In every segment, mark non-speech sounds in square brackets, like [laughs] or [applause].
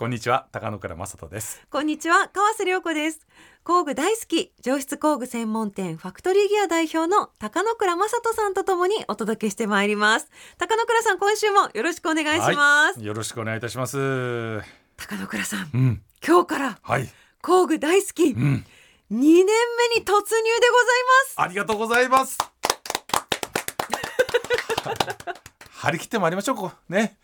こんにちは高野倉正人です。こんにちは川瀬良子です。工具大好き上質工具専門店ファクトリーギア代表の高野倉正人さんとともにお届けしてまいります。高野倉さん今週もよろしくお願いします、はい、よろしくお願いいたします。高野倉さん、うん、今日からはい、工具大好き、2うん、年目に突入でございます。ありがとうございます。[laughs] 張り切ってまいりましょうね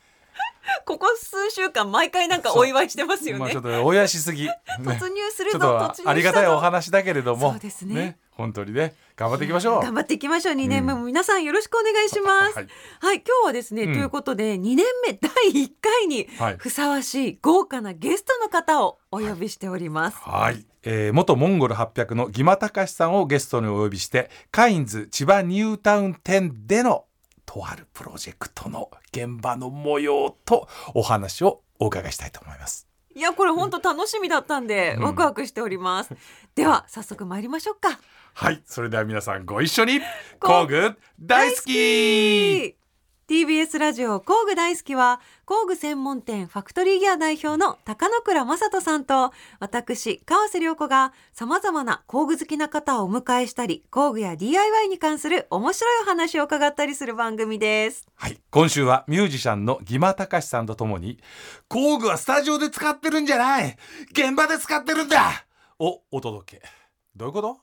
ここ数週間毎回なんかお祝いしてますよね。まあちょっとおやしすぎ、[laughs] ね、突入するぞありがたいお話だけれども。そうですね。本当にね。頑張っていきましょう。頑張っていきましょう2年目。も皆さんよろしくお願いします、[laughs] はい。はい、今日はですね、うん。ということで2年目第1回にはい。ふさわしい豪華なゲストの方をお呼びしております。はい、えー、元モンゴル800のギマタカシさんをゲストにお呼びしてカインズ千葉ニュータウン店でのとあるプロジェクトの現場の模様とお話をお伺いしたいと思います。いやこれ本当楽しみだったんで、うんワクワクしております。では早速参りましょうか。はい、それでは皆さんご一緒に工具大好き TBS ラジオ工具大好きは工具専門店ファクトリーギア代表の高野倉正人さんと私川瀬良子がさまざまな工具好きな方をお迎えしたり工具や DIY に関する面白いお話を伺ったりする番組です。はい、今週はミュージシャンのギマタカシさんとともに工具はスタジオで使ってるんじゃない。現場で使ってるんだ。をお届け。どういうこと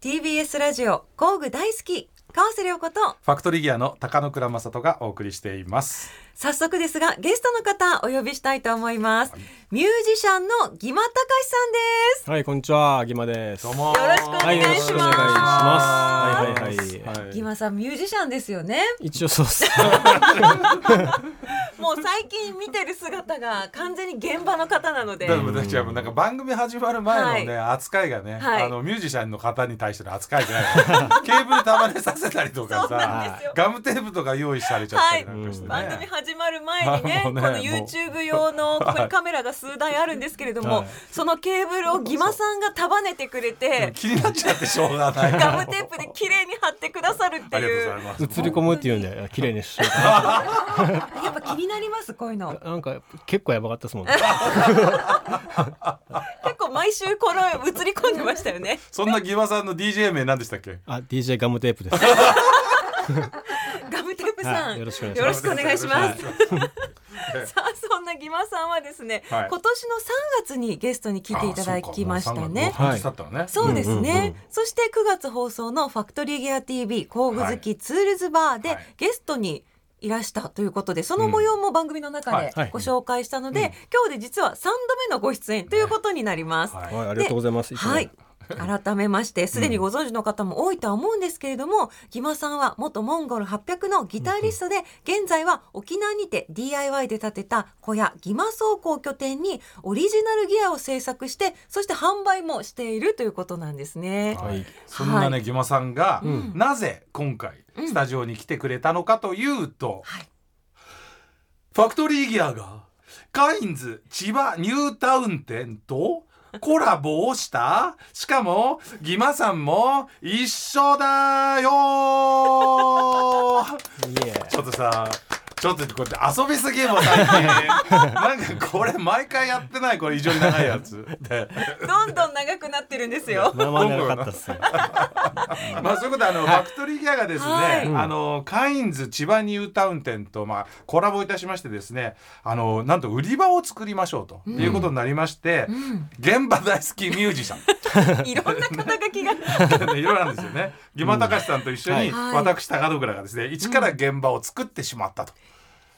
？TBS ラジオ工具大好き川瀬良子とファクトリーギアの高野倉正人がお送りしています。早速ですがゲストの方お呼びしたいと思います、はい。ミュージシャンのギマタカシさんです。はい、こんにちは、ギマです。どうもよろしくお願いします。はい、よろしくお願いします。はい、はい、はい。はいギマさんミュージシャンですよね。一応そうっす。[laughs] もう最近見てる姿が完全に現場の方なので。だから私はもうなんか番組始まる前のね、扱いがね、はい。あのミュージシャンの方に対しての扱いじゃない。[laughs] ケーブル束ねさせたりとかそうなんさですよ。ガムテープとか用意されちゃったりなんかしてね、番組始まる前にねこの YouTube 用の [laughs] ここにカメラが数台あるんですけれども、はい。そのケーブルをギマさんが束ねてくれて気になっちゃってしょうがないガムテープで綺麗に貼ってくださるってありがとういうございます。映り込むっていうんで、綺麗にしようか [laughs] やっぱ気になりますこういうの。な。なんか、結構やばかったですもんね。[laughs] 結構毎週この映り込んでましたよね。そんなギマさんの DJ 名何でしたっけ？あ、DJ ガムテープです。[laughs] ガムテープさん、はいよろしくお願いします。[laughs] さあそんなギマさんはですね、はい。今年の3月にゲストに来ていただきましたね。あそうですね、うんうんうんそして9月放送のファクトリーギア TV 工具好きツールズバーではい。ゲストにいらしたということでその模様も番組の中ではい。ご紹介したので、今日で実は3度目のご出演ということになります。はい。はい、ありがとうございます。はい。[laughs] 改めましてすでにご存知の方も多いとは思うんですけれども、ギマさんは元モンゴル800のギタリストで、現在は沖縄にて DIY で建てた小屋ギマ倉庫を拠点にオリジナルギアを制作してそして販売もしているということなんですね。はい。そんなね、はいギマさんが、ん。なぜ今回うん。スタジオに来てくれたのかというと、はい。ファクトリーギアがカインズ千葉ニュータウン店とコラボをした？しかもギマさんも一緒だよ。[laughs] ちょっとさちょっとこうやって遊びすぎも最近 [laughs] なんかこれ毎回やってないこれ異常に長いやつで。どんどん長くなってるんですよ。まあまあ長かったっすね。[laughs] まあそういうことであの、ファクトリーギアがですね、はい。あのカインズ千葉ニュータウン店とまあコラボいたしましてですねあのなんと売り場を作りましょうということになりまして、うん、現場大好きミュージシャン。[laughs] いろんな肩書きが。いろいろなんですよね。ギマタカシさんと一緒に、はい。私高野倉がですね一から現場を作ってしまったと。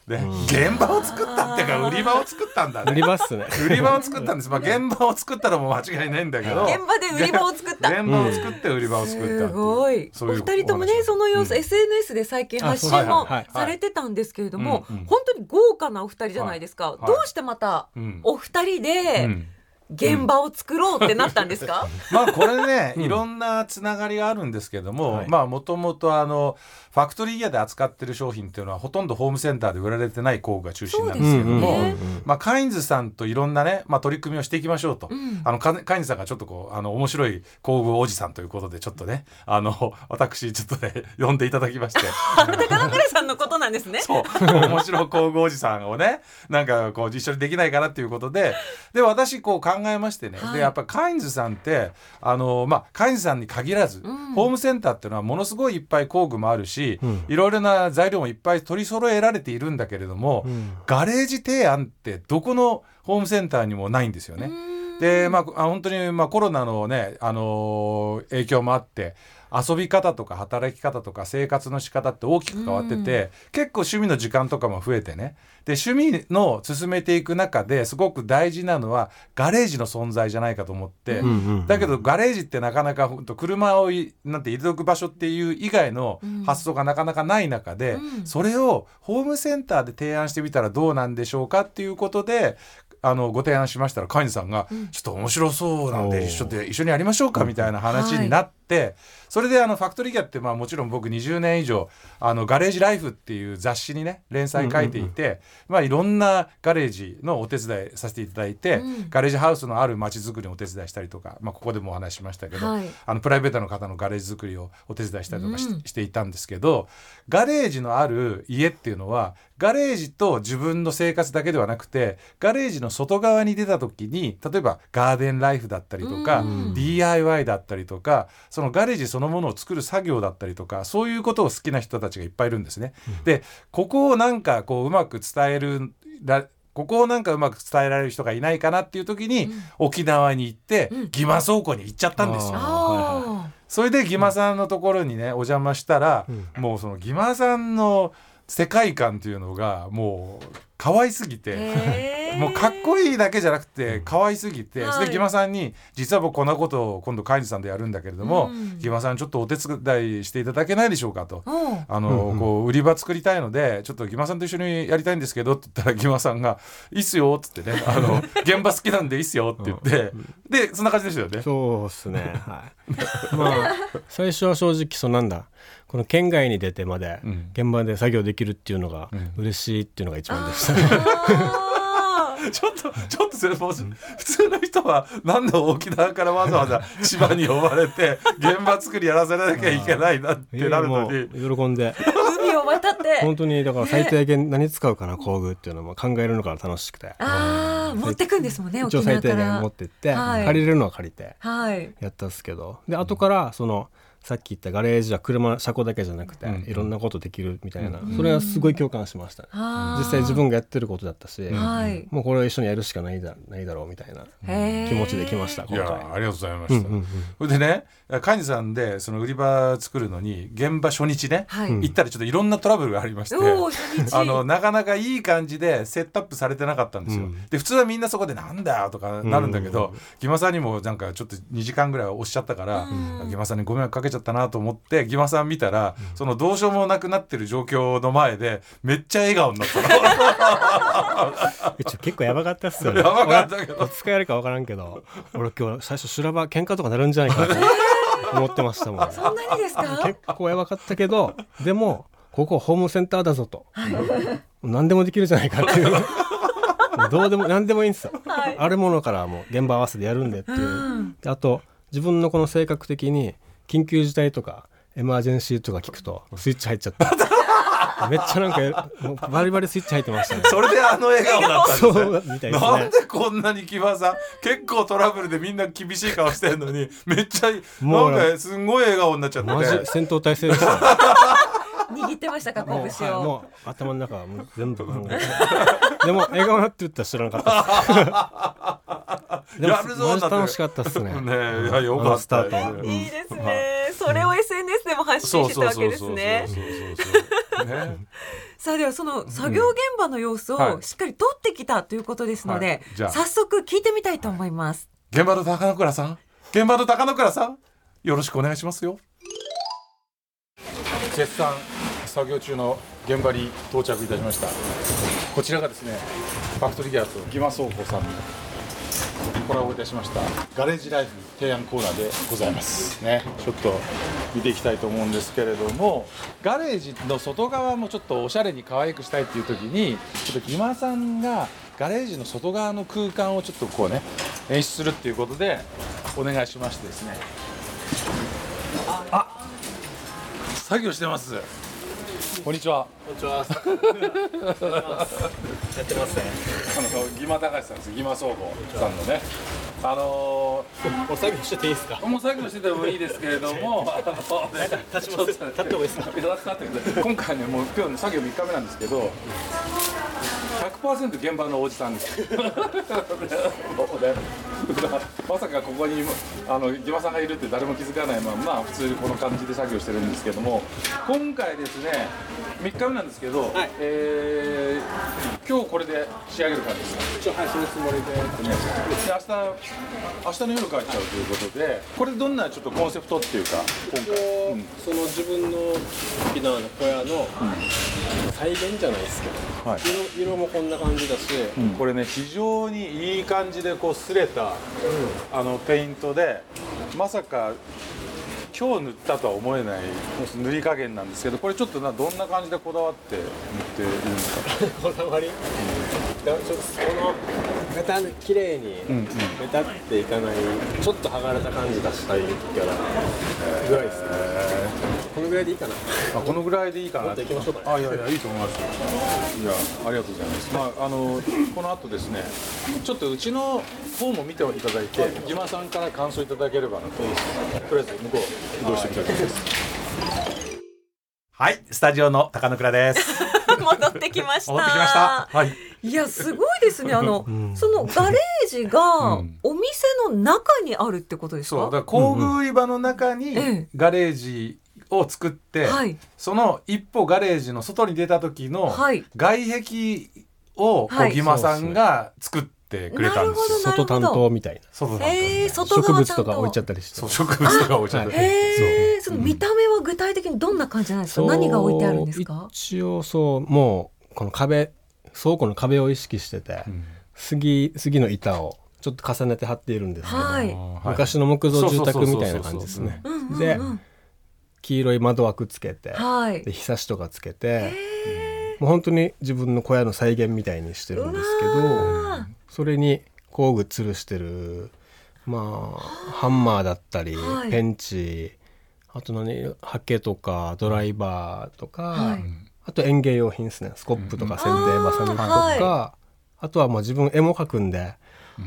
で、現場を作ったっていうか売り場を作ったんだ売ね。り場っすね。売り場を作ったんです。まあ現場を作ったのも間違いないんだけど。現場で売り場を作った。現場を作って売り場を作ったすごい。お二人ともねその様子、うん SNS で最近発信もはいはいされてたんですけれども、うんうん本当に豪華なお二人じゃないですか。はいどうしてまたうんお二人でうん現場を作ろうってなったんですか、[laughs] まあこれね、うん。いろんなつながりがあるんですけども、はい。まあもともとあのファクトリーギアで扱ってる商品っていうのはほとんどホームセンターで売られてない工具が中心なんですけども、ねまあカインズさんといろんなね、まあ、取り組みをしていきましょうと。うん。あのカカインズさんがちょっとこうあの面白い工具おじさんということでちょっとねあの [laughs] 私ちょっとね呼んでいただきまして。高野倉さんのことなんですね。そう。面白い工具おじさんをねなんかこう一緒にできないかなっていうことで。で私こう考えましてね、はい。でやっぱカインズさんってあのまあカインズさんに限らず、うん。ホームセンターっていうのはものすごいいっぱい工具もあるし、うん。いろいろな材料もいっぱい取り揃えられているんだけれども、うん。ガレージ提案ってどこのホームセンターにもないんですよね。うん。でまああ本当にまあコロナのね、あのー影響もあって遊び方とか働き方とか生活の仕方って大きく変わってて、結構趣味の時間とかも増えてね。で趣味の進めていく中ですごく大事なのはガレージの存在じゃないかと思って、うんうんだけどガレージってなかなか本当車をいなんて入れとく場所っていう以外のうん。発想がなかなかない中で、うん。それをホームセンターで提案してみたらどうなんでしょうかっていうことであのご提案しましたらカインズさんが、うんちょっと面白そうなんで一緒で一緒にやりましょうかみたいな話になって、それであのファクトリーギアってまあもちろん僕20年以上あのガレージライフっていう雑誌にね連載書いていて、まあいろんなガレージのお手伝いさせていただいて、うん。ガレージハウスのある街づくりのお手伝いしたりとか、まあ、ここでもお話ししましたけど、はい。あのプライベートの方のガレージ作りをお手伝いしたりとかし,、うん。ていたんですけどガレージのある家っていうのはガレージと自分の生活だけではなくてガレージの外側に出た時に例えばガーデンライフだったりとか、うん。DIY だったりとかそのガレージそのものを作る作業だったりとかそういうことを好きな人たちがいっぱいいるんですね。でここをなんかこううまく伝えるらここをなんかうまく伝えられる人がいないかなっていう時に、うん。沖縄に行って、うん。ギマ倉庫に行っちゃったんですよ。あそれでギマさんのところにねお邪魔したら、うん。もうそのギマさんの世界観っていうのがもう可愛すぎー。て。[laughs] もうかっこいいだけじゃなくて可愛すぎて、はい。それでギマさんに実は僕こんなことを今度カインズさんでやるんだけれども、うん。ギマさんちょっとお手伝いしていただけないでしょうかと。あの、うん。うんこう売り場作りたいのでちょっとギマさんと一緒にやりたいんですけどって言ったらギマさんが「いいっすよ」っつってね「[laughs] あの現場好きなんでいいっすよ」って言って、でそんな感じでしたよね。そうっすね。はい。[laughs] まあ最初は正直そうなんだこの県外に出てまでうん。現場で作業できるっていうのがうん。嬉しいっていうのが一番でした、[laughs] ちょっとちょっとそれもう普通の人はなんで沖縄からわざわざ千葉に呼ばれて [laughs] 現場作りやらせなきゃいけないなってなるのに。喜んで。海を渡って。本当にだから最低限何使うかな工具っていうのも考えるのが楽しくて。ああ持ってくんですもんね沖一応最低縄から。限持ってって、はい。借りれるのは借りてはい。やったんですけど。で後からそのさっき言ったガレージは車車庫だけじゃなくて、うん。いろんなことできるみたいな、うん。それはすごい共感しましたね、実際自分がやってることだったし、はいもうこれを一緒にやるしかないだないだろうみたいな気持ちで来ましたい今回。やありがとうございました。それでねカインズさんでその売り場作るのに現場初日ね、はい。うん。行ったらちょっといろんなトラブルがありまして。あのなかなかいい感じでセットアップされてなかったんですよ。うん。で普通はみんなそこで「なんだよ」とかなるんだけど、うん。ギマさんにもなんかちょっと2時間ぐらい押しちゃったから、うん。ギマさんにご迷惑かけちゃったなと思ってギマさん見たら、そのどうしようもなくなってる状況の前でめっちゃ笑顔になった [laughs] 結構やばかったっすよね。やばかったけど。俺いつかやるか分からんけど俺今日最初修羅場喧嘩とかなるんじゃないかなと [laughs] 思ってましたもん。そんなにですか？結構やばかったけどでもここホームセンターだぞと、何でもできるじゃないかっていう。[laughs] どうでも何でもいいんです。よ、はい。あるものからもう現場合わせてやるんでっていう、うん。であと自分のこの性格的に緊急事態とかエマージェンシーとか聞くとスイッチ入っちゃって [laughs] めっちゃなんかバリバリスイッチ入ってましたね。それであの笑顔だったんですね。みたいですなんねでこんなに木場さん結構トラブルでみんな厳しい顔してるのにめっちゃなんかすんごい笑顔になっちゃってマジ戦闘態勢でした握ってましたか拳を。はい、もう頭の中はもう全部考えて。でも笑顔になって言ったら知らなかったです。でもやるぞマジ楽しかったっすね。ねえいやよかった。いいですね。それを SNS でも発信してたわけですね。そうそうそうそうね。[laughs] さあではその作業現場の様子はい。をしっかり撮ってきたということですのはい。で、じゃあ。早速聞いてみたいと思います。現場の高野倉さん？現場の高野倉さん？よろしくお願いしますよ絶賛作業中の現場に到着いたしました。こちらがですねファクトリーギアとギマ倉庫さんのコラボいたしました。ガレージライフ提案コーナーでございます。ねちょっと見ていきたいと思うんですけれどもガレージの外側もちょっとおしゃれに可愛くしたいっていう時にちょっとギマさんがガレージの外側の空間をちょっとこうね演出するっていうことでお願いしましてですね。あ作業してます。こんにちは。こんにちは。やってますね。あのギマ高橋さんです。ギマ総合さんのね。あのお作業してていいですか？ー、もう作業しててもいいですけれども。あのね立ちます立ってもいいですか？今回ねもう今日の作業3日目なんですけど100%現場のおじさんです。[laughs] まさかここにあのギマさんがいるって誰も気づかないまま普通にこの感じで作業してるんですけども今回ですね3日目なんですけど、はい。えー今日これで仕上げる感じですか？一応はいそのつもりで。で明日明日の夜帰っちゃうということでこれどんなちょっとコンセプトっていうか今回、うん。その自分の沖縄の小屋の再現じゃないですけど、はい。色色もこんな感じだし、これね非常にいい感じでこう擦れた、あのペイントでまさか今日塗ったとは思えない塗り加減なんですけどこれちょっとなどんな感じでこだわって塗っているんですか？[laughs] こだわり？だちょっとこのベタ綺麗にうんうん。ベタっていかないちょっと剥がれた感じ出したいからぐらいですねこのぐらいでいいかな。あこのぐらいでいいかな。あいやいやいいと思います。いやありがとうございます。まああのこの後ですねちょっとうちの方も見ていただいて木間さんから感想いただければなと。とりあえず向こう移動してみたいと思います。はいスタジオの高野倉です。[laughs] 戻ってきました。戻ってきました。はい。いやすごいですね。あの、[laughs] ん。そのガレージがうん。お店の中にあるってことですか？そうだから工具売り場の中にええ。ガレージを作って、はい。その一歩ガレージの外に出た時のはい。外壁をこはい。うギマさんが作ってくれたんですよ。外担当みたいな。外担当。えー、外植物とか置いちゃったりして。植物とか置いちゃって、はいへえその見た目は具体的にどんな感じなんですか？何が置いてあるんですか？一応そうもうこの壁倉庫の壁を意識してて、うん。杉杉の板をちょっと重ねて貼っているんですけど、昔の木造住宅みたいな感じですね。うんうんうん。で黄色い窓枠つけて、はい。で日差しとかつけてもう本当に自分の小屋の再現みたいにしてるんですけうどわそれに工具吊るしてるまあハンマーだったり、はい。ペンチあと何ハケとかドライバーとか、はい。あと園芸用品ですね。スコップとか剪定バサミとか、あとはもう自分絵も描くんで、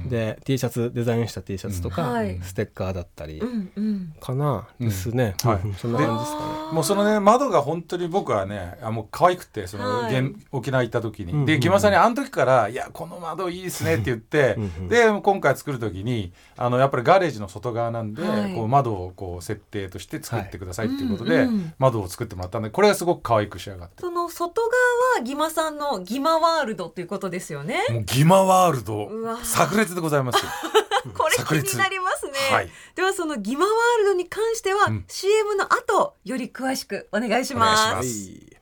で T シャツデザインした T シャツとか、はい。ステッカーだったりうんうん。かな、ですね、はい。うん。そんな感じですかね。もうそのね窓が本当に僕はねあもう可愛くてその、はい。現沖縄行った時に、うん。うんうん。でギマさんにあの時から「いやこの窓いいですね」って [laughs] 言ってうんうんで今回作る時にあのやっぱりガレージの外側なんで、はい。こう窓をこう設定として作ってくださいっていうことで、窓を作ってもらったんでこれがすごく可愛く仕上がって。その外側はギマさんのギマワールドということですよね。もうギマワールド。うわ炸裂でございますよ。[laughs] これ気になりますね、はい。ではそのギマワールドに関しては、うん。CM の後より詳しくお願いします。します。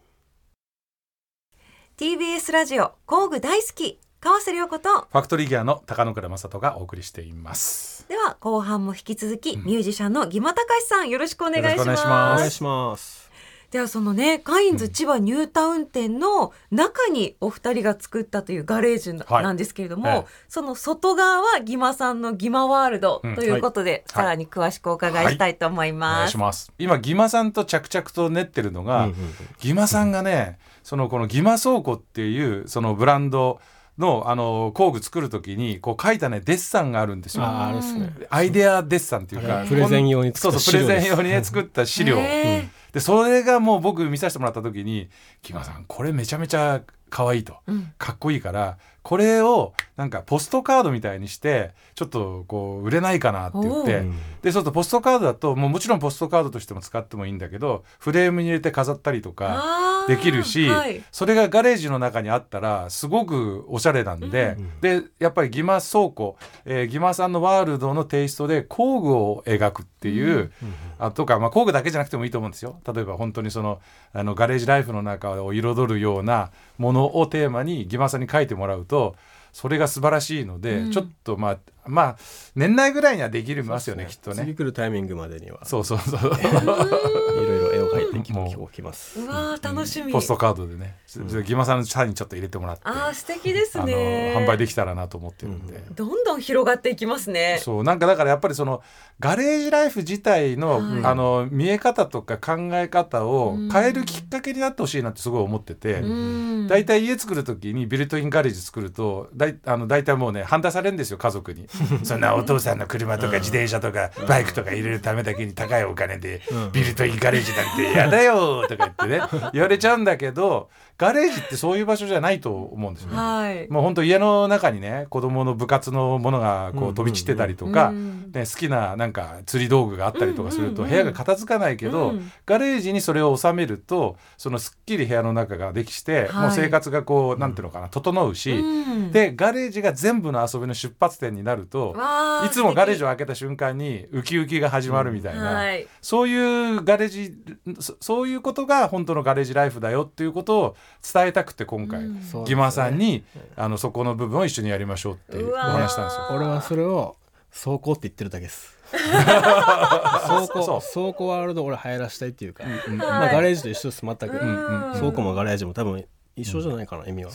TBS ラジオ工具大好き川瀬良子とファクトリーギアの高野倉正人がお送りしています。では後半も引き続き、うん。ミュージシャンのギマタカシさんよろしくお願いします。お願いします。ではそのねカインズ千葉ニュータウン店の中にお二人が作ったというガレージなんですけれども、ええ。その外側はギマさんのギマワールドうんということで、さらに詳しくお伺いしたいと思います。いします。今ギマさんと着々と練ってるのが、うんうんうん。ギマさんがね、そのこのギマ倉庫っていうそのブランドのあの工具作るときにこう書いたねデッサンがあるんですよ。アイデアデッサンっていうかプレゼン用に作ったそうプレゼン資料用にね作った資料。へーでそれがもう僕見させてもらった時に「ギマさんこれめちゃめちゃ可愛いと、うん。かっこいいからこれをなんかポストカードみたいにしてちょっとこう売れないかなって言ってでそうするとポストカードだともうもちろんポストカードとしても使ってもいいんだけどフレームに入れて飾ったりとかできるし、はい。それがガレージの中にあったらすごくおしゃれなんで、うんでやっぱりギマ倉庫、えーギマさんのワールドのテイストで工具を描くっていう、うんあとか、まあ、工具だけじゃなくてもいいと思うんですよ。例えば本当にそのあのガレージライフの中を彩るようなものをテーマにギマさんに書いてもらうとそれが素晴らしいので、うん。ちょっとまあまあ年内ぐらいにはできるますよねきっとね。次来るタイミングまでには。そうそうそう [laughs] いろいろ絵を描いてきもうきます。うわー楽しみ。ポストカードでね。ギマさんの社にちょっと入れてもらって。あー素敵ですあのね。販売できたらなと思ってるんで、どんどん広がっていきますね。そうなんかだからやっぱりそのガレージライフ自体の,、はい。あの見え方とか考え方をうん。変えるきっかけになってほしいなってすごい思ってて。うん。大体家作る時にビルトインガレージ作るとだいあの大体もうね反対されるんですよ家族にそんなお父さんの車とか自転車とかバイクとか入れるためだけに高いお金でビルトインガレージなんてやだよ [laughs] とか言ってね言われちゃうんだけどガレージってそういう場所じゃないと思うんですよね。はい。もう本当家の中にね子供の部活のものがこう飛び散ってたりとか、うん。ね、好きななんか釣り道具があったりとかすると部屋が片付かないけど、うん。ガレージにそれを収めるとそのすっきり部屋の中ができて、はい。もう生活がこうなんていうのかな整うし、うん。でガレージが全部の遊びの出発点になるとわーいつもガレージ素を開けた瞬間にウキウキが始まるみたいな、敵はい。そういうガレージそそういうことが本当のガレージライフだよっていうことを伝えたくて今回。うん。そうギマさんにあのそこの部分を一緒にやりましょうってお話したんですよ。俺はそれを走行って言ってるだけです。走そう行走行ワールド俺入らしたいっていうか、うん。まあ、ガレージと一緒です全く、うん。倉庫もガレージも多分一緒じゃないかな、意味は。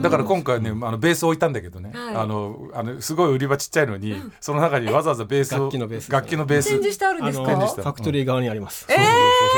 だから今回ねあのベース置いたんだけどね、はい。あのあのすごい売り場ちっちゃいのに、その中にわざわざベースを楽器のベース。楽器のベース。展示してあるんですか？あのファクトリー側にあります、え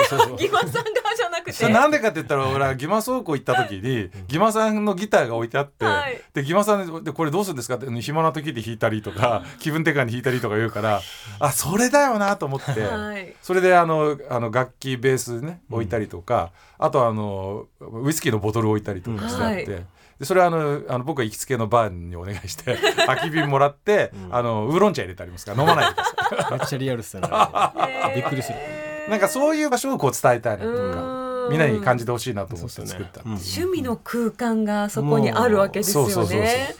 そうそうそうー、[laughs] ギマさん側じゃなくて。なんでかって言ったら俺はギマ倉庫行った時にギマさんのギターが置いてあって、はい。でギマさんでこれどうするんですか？って暇な時で弾いたりとか気分転換に弾いたりとか言うからあそれだよなと思って、はい。それであのあの楽器ベースね置いたりとか、あとあのウイスキーのボトル置いたりとかしてあって。はい。でそれはあのあの僕は行きつけのバーにお願いして [laughs] 空き瓶もらって、あのウーロン茶入れてありますから飲まないでくださ [laughs] めっちゃリアルっすよね。[laughs] びっくりする。いなんかそういう場所をこう伝えたいなとうかん。みんなに感じてほしいなと思って作った、う。ん。趣味の空間がそこにあるわけですよそうそうそうそう。ね。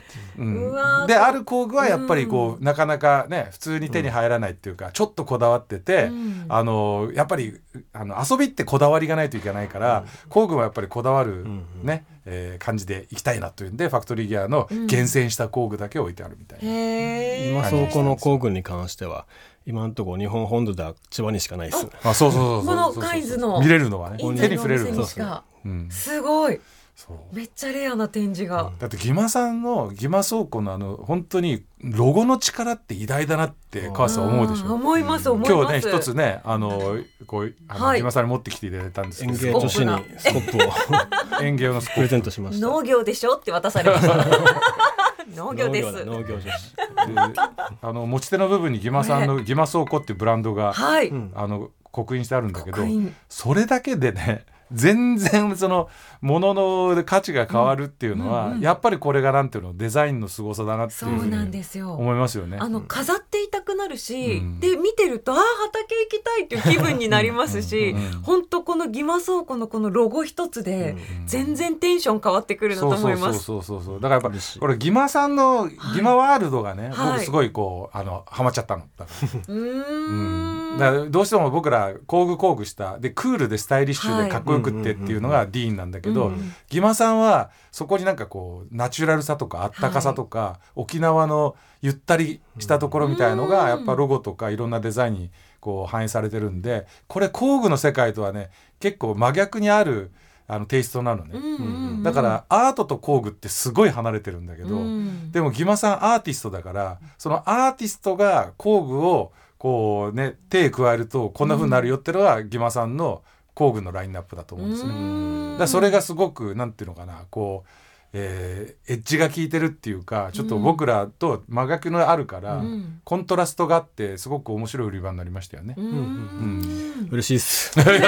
である工具はやっぱりこう、なかなかね普通に手に入らないっていうか、ちょっとこだわってて、うん。あのやっぱりあの遊びってこだわりがないといけないから、工具はやっぱりこだわる、んね、えー感じでいきたいなというんでファクトリーギアの厳選した工具だけ置いてあるみたいな。今倉庫の工具に関しては今のところ日本本土では千葉にしかないです。あそうそうそうそう。このカインズの。見れるのはね。イン手に触れるの。にしかうん、すごい。そう。めっちゃレアな展示が。だってギマさんのギマ倉庫のあの本当にロゴの力って偉大だなって川瀬さん思うでしょ。思います思います。今日ね一つねあのこうあの、はい。ギマさんに持ってきていただいたんですけ園ど芸女子にスコップを。[laughs] 園芸用のスコプ。レゼッントしました。農業でしょって渡されました。[laughs] 農業です。農業だ農業女子あの持ち手の部分にギマさんのギマ倉庫っていうブランドが、はい。んあの刻印してあるんだけどそれだけでね全然その物の価値が変わるっていうのは、うんうんうん。やっぱりこれがなんていうのデザインの凄さだなってそいうふううなんにですよ。思いますよね。あの飾っていたくなるし、うん。で見てるとああ畑行きたいっていう気分になりますしうん本当このギマ倉庫のこのロゴ一つでうん全然テンション変わってくるなとそうそうそう思います。そうそうそう。だからやっぱこれギマさんのギマワールドがね、はい。僕すごいこうあのハマっちゃったの。うーん。だからどうしても僕ら工具工具したでクールでスタイリッシュでかっこよくってっていうのがディーンなんだけど、うんうん。ギマさんはそこになんかこうナチュラルさとかあったかさとか、沖縄のゆったりしたところみたいのうんがやっぱロゴとかいろんなデザインにこう反映されてるんでこれ工具の世界とはね結構真逆にあるあのテイストなのね、だからアートと工具ってすごい離れてるんだけど、うん。でもギマさんアーティストだからそのアーティストが工具をこうね手加えるとこんな風になるよってのは、ギマさんの工具のラインナップだと思うんですね。うん。だからそれがすごくなんていうのかなこう、えーエッジが効いてるっていうかちょっと僕らと真逆のあるから、うん。コントラストがあってすごく面白い売り場になりましたよね。うん。うん。嬉しいです。[laughs] あり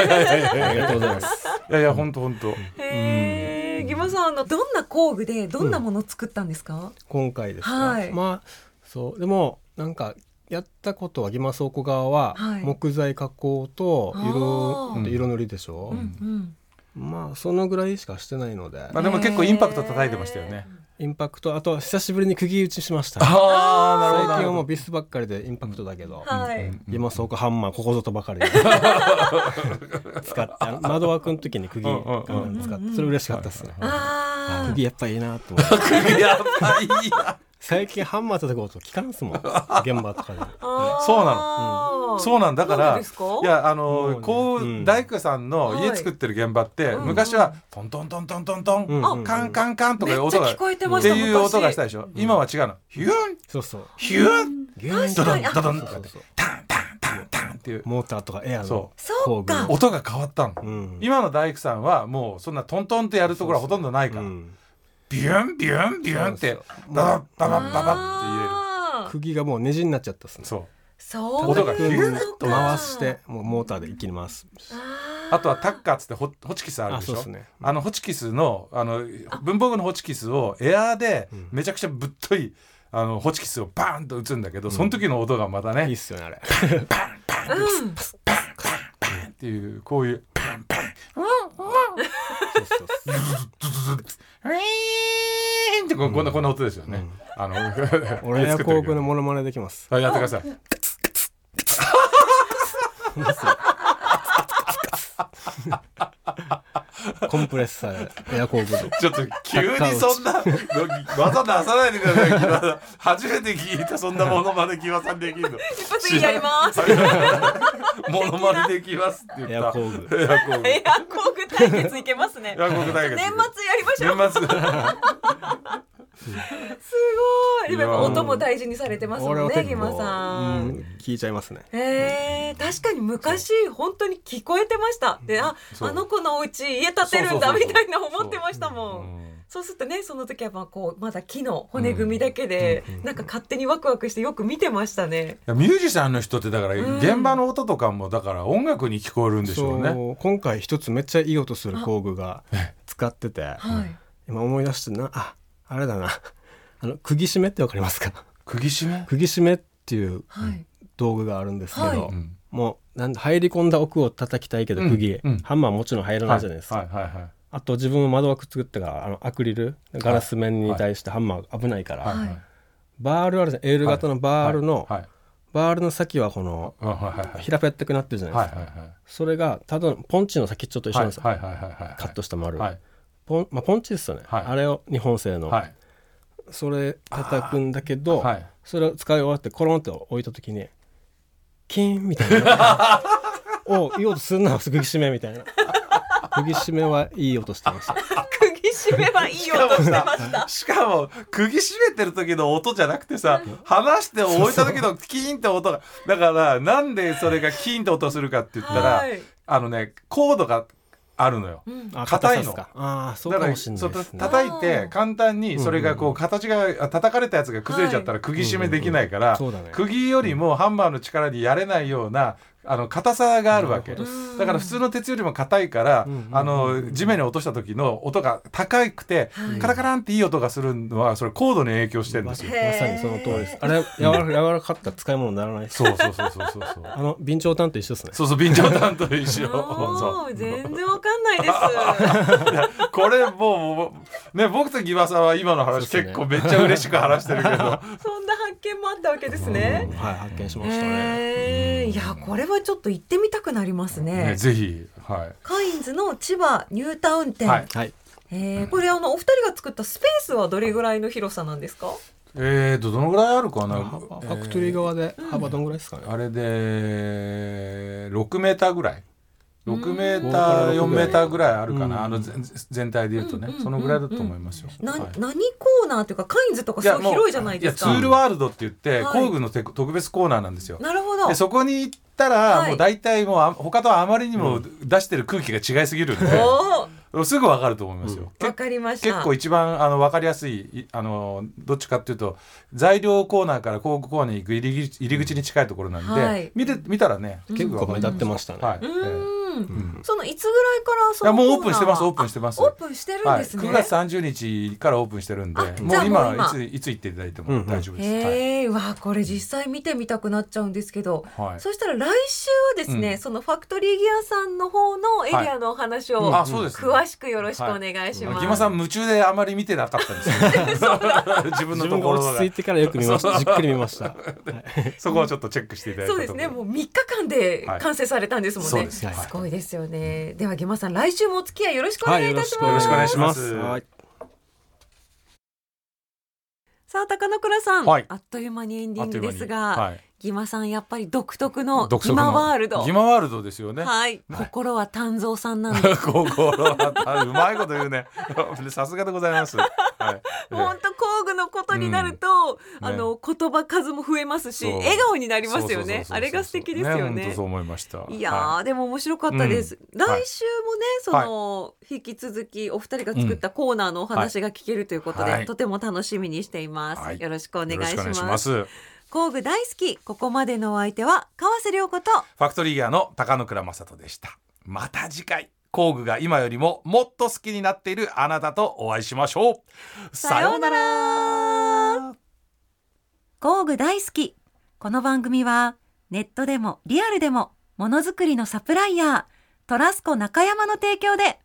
がとうございます。いやいや本当本当。へえ、ギマさんあのどんな工具でどんなものを作ったんですか？今回ですか、はい。まあそう。でもなんかやったことはギマ倉庫側ははい木材加工と色,、色塗りでしょ、うんうん。まあそのぐらいしかしてないので、まあでも結構インパクト叩いてましたよね。インパクトあとは久しぶりに釘打ちしました、ああなるほど。最近はもうビスばっかりでインパクトだけど、はい。ギマ倉庫ハンマーここぞとばかりで [laughs] 使ってあの窓枠の時に釘、うんうんうん使ってそれ嬉しかったですね、ああ。釘やっぱいいなと思って [laughs] やっぱいいな。最近ハンマー叩く音聞かんすもん。[laughs] 現場とかで。そうなうん。そうなんだからでですか？いやあのね。こう、うん大工さんの家作ってる現場って、うん昔はトントントントントントン、うんうんカンカンカンとかいう音が聞こえてまっしてたいう音がした昔でしょ、今は違うの。ヒュン。そうそう。ヒュン。ドドンドドン。とかってそうそう。タンタンタンタンっていう。モーターとかエアのそそう。か工具音が変わったの、うん。今の大工さんはもうそんなトントンってやるところはほとんどないから、うんビュンビュンビュンってババババババってあー。釘がもうネジになっちゃったっすね。そう。そう。音がヒューッことか回してもうモーターで一気に回す。あとはタッカーっつってホホチキスあるでしょ？あすね。あのホチキスのあの文房具のホチキスをエアーでん。めちゃくちゃぶっといあのホチキスをバーンと打つんだけど、その時の音がまたね、いいっすよねあれ。うんっていうこういうパンパン。うん。うん。そうそうそうウィーンってここん。なこん。な音ですよね。あの俺エアコークのモノマネできますやってください。コンプレッサーエアコークでちょっと急にそん。な技出さないでください木村さん。初めて聞いたそん。なモノマネ木村さん。できるの。一発にやりますモノマネできますって言った。エアコーグエアコーグ。エアコーグ対決いけますね。エアコーグ対決。年末やりましょう。年末。すごい。でもやっぱ音も大事にされてますもんね結構ギマさうんん聞いちゃいますね。へえ確かに昔本当に聞こえてました。であそう。あの子のお家家建てるんだそうそうそうそう。みたいな思ってましたもうんんそうするとねその時はまあこうまだ木の骨組みだけでなんか勝手にワクワクしてよく見てましたね。ミュージシャンの人ってだからうん。現場の音とかもだから音楽に聞こえるんでしょうね。そう。今回一つめっちゃいい音する工具が使っててはい。今思い出してなああれだな。あの釘締めってわかりますか？釘締め？釘締めっていうはい。道具があるんですけど、はい。うん。もうなん入り込んだ奥を叩きたいけど釘、うん。うん。ハンマーもちろん入らないじゃないですか、はいはいはいはい。あと自分も窓枠作ってからあのアクリルガラス面に対してハンマー危ないから、はい。はい。バールあるじゃん。L 型のバールの、はい。バールの先はこの平べったくなってるじゃないですか、それがただのポンチの先っちょと一緒なんですよ、はいはいはいはいはいカットした丸、はい。ポンまあ、ポンチですよね、はい。あれを日本製の、はい。それ叩くんだけど、はい。それを使い終わってコロンって置いた時にキーンみたいな。[laughs] おいい音すんな釘締めみたいな釘締めはいい音してました。釘締めはいい音してました。しかも釘締めてる時の音じゃなくてさ離して置いた時のキーンって音が。だからなんでそれがキーンって音するかって言ったら、はい。あのねコードがあるのよ。うん。いの。ああそうだかもしれないですね。叩いて簡単にそれがこう形があ叩かれたやつが崩れちゃったら釘締めできないからそうだね。釘よりもハンマーの力にやれないようなあの硬さがあるわけ。だから普通の鉄よりも硬いからうん。うん。うん。あの地面に落とした時の音が高くてはい。カラカランっていい音がするのはそれコードに影響してるんまですよ。へーさにその通りです。あれ柔らか柔らかかったら使い物にならないそうそうそうそうそうそうあの備長炭と一緒ですね。そうそう備長炭と一緒。[laughs] 全然わかんないです。う [laughs] これもうね僕とギバさんは今の話ね結構めっちゃ嬉しく話してるけど。[laughs] そんな発見もあったわけですね。うん。はい発見しましたね、へえいやこれはちょっと行ってみたくなりますね。ねぜひはい。カインズの千葉ニュータウン店、はい。はい。えーこれあのお二人が作ったスペースはどれぐらいの広さなんですか？えーとどのぐらいあるかな？ファクトリー側で幅どんぐらいですかね、あれで6メーターぐらい。6メーターうん4メーターぐらいあるかな、うん。あの全全体で言うとね、そのぐらいだと思いますよ。な、はい。何コーナーというかカインズとかすごい広いじゃないですか。いやツールワールドって言って、はい。工具のて特別コーナーなんですよ。なるほど。でそこに行ったら、はい。もう大体もうあ他とあまりにも出してる空気が違いすぎるんで、おすぐわかると思いますよ。おわかりました。結構一番あの分かりやすいいあのどっちかっていうと材料コーナーから工具コーナーに行く入り口入り口に近いところなんで、はい見て見たらね結構目立ってましたね、はい、うええーんうんそのいつぐらいからそいやのもうオープンしてますコオープンしてます。あオープンしてるんはい、ですね、9月30日からオープンしてるんであもう今いついつ行っていただいてうんうん。も大丈夫です、はい。へえ、うわこれ実際見てみたくなっちゃうんですけど、はい。そしたら来週はですね、うん。そのファクトリーギアさんの方のエリアのお話を、あそうですね。詳しくよろしくお願いします。ギマさん夢中であまり見てなかったんですよ [laughs] 自分のところが。落ち着いてからよく見ました。じっくり見ました。[laughs] そこをちょっとチェックしていただいたそうですね。もう3日間ではい。完成されたんですもんね。そうですはい。すごいですよね。ではギマさん来週もお付き合いよろしくお願いいたします。よろしくお願いします。はい。さあ高野倉さん、はい。あっという間にエンディングですが、はいギマさんやっぱり独特の独ギマワールド。ギマワールドですよね。はい、心は丹蔵さんなんで [laughs] 心はうまいこと言うね。[laughs] さすがでございます。はい。[laughs] 本当工具のことになると、うん。あの言葉数も増えますし、笑顔になりますよね。あれが素敵ですよね。本当そう思いました。いやー、はでも面白かったです、うん。はい。来週もねその、引き続きお二人が作ったコーナーのお話が聞けるということで、はい。とても楽しみにしています、はい。よろしくお願いします。工具大好きここまでのお相手は川瀬良子とファクトリーギアの高野倉正人でした。また次回。工具が今よりももっと好きになっているあなたとお会いしましょう。さようなら。工具大好きこの番組はネットでもリアルでもものづくりのサプライヤートラスコ中山の提供で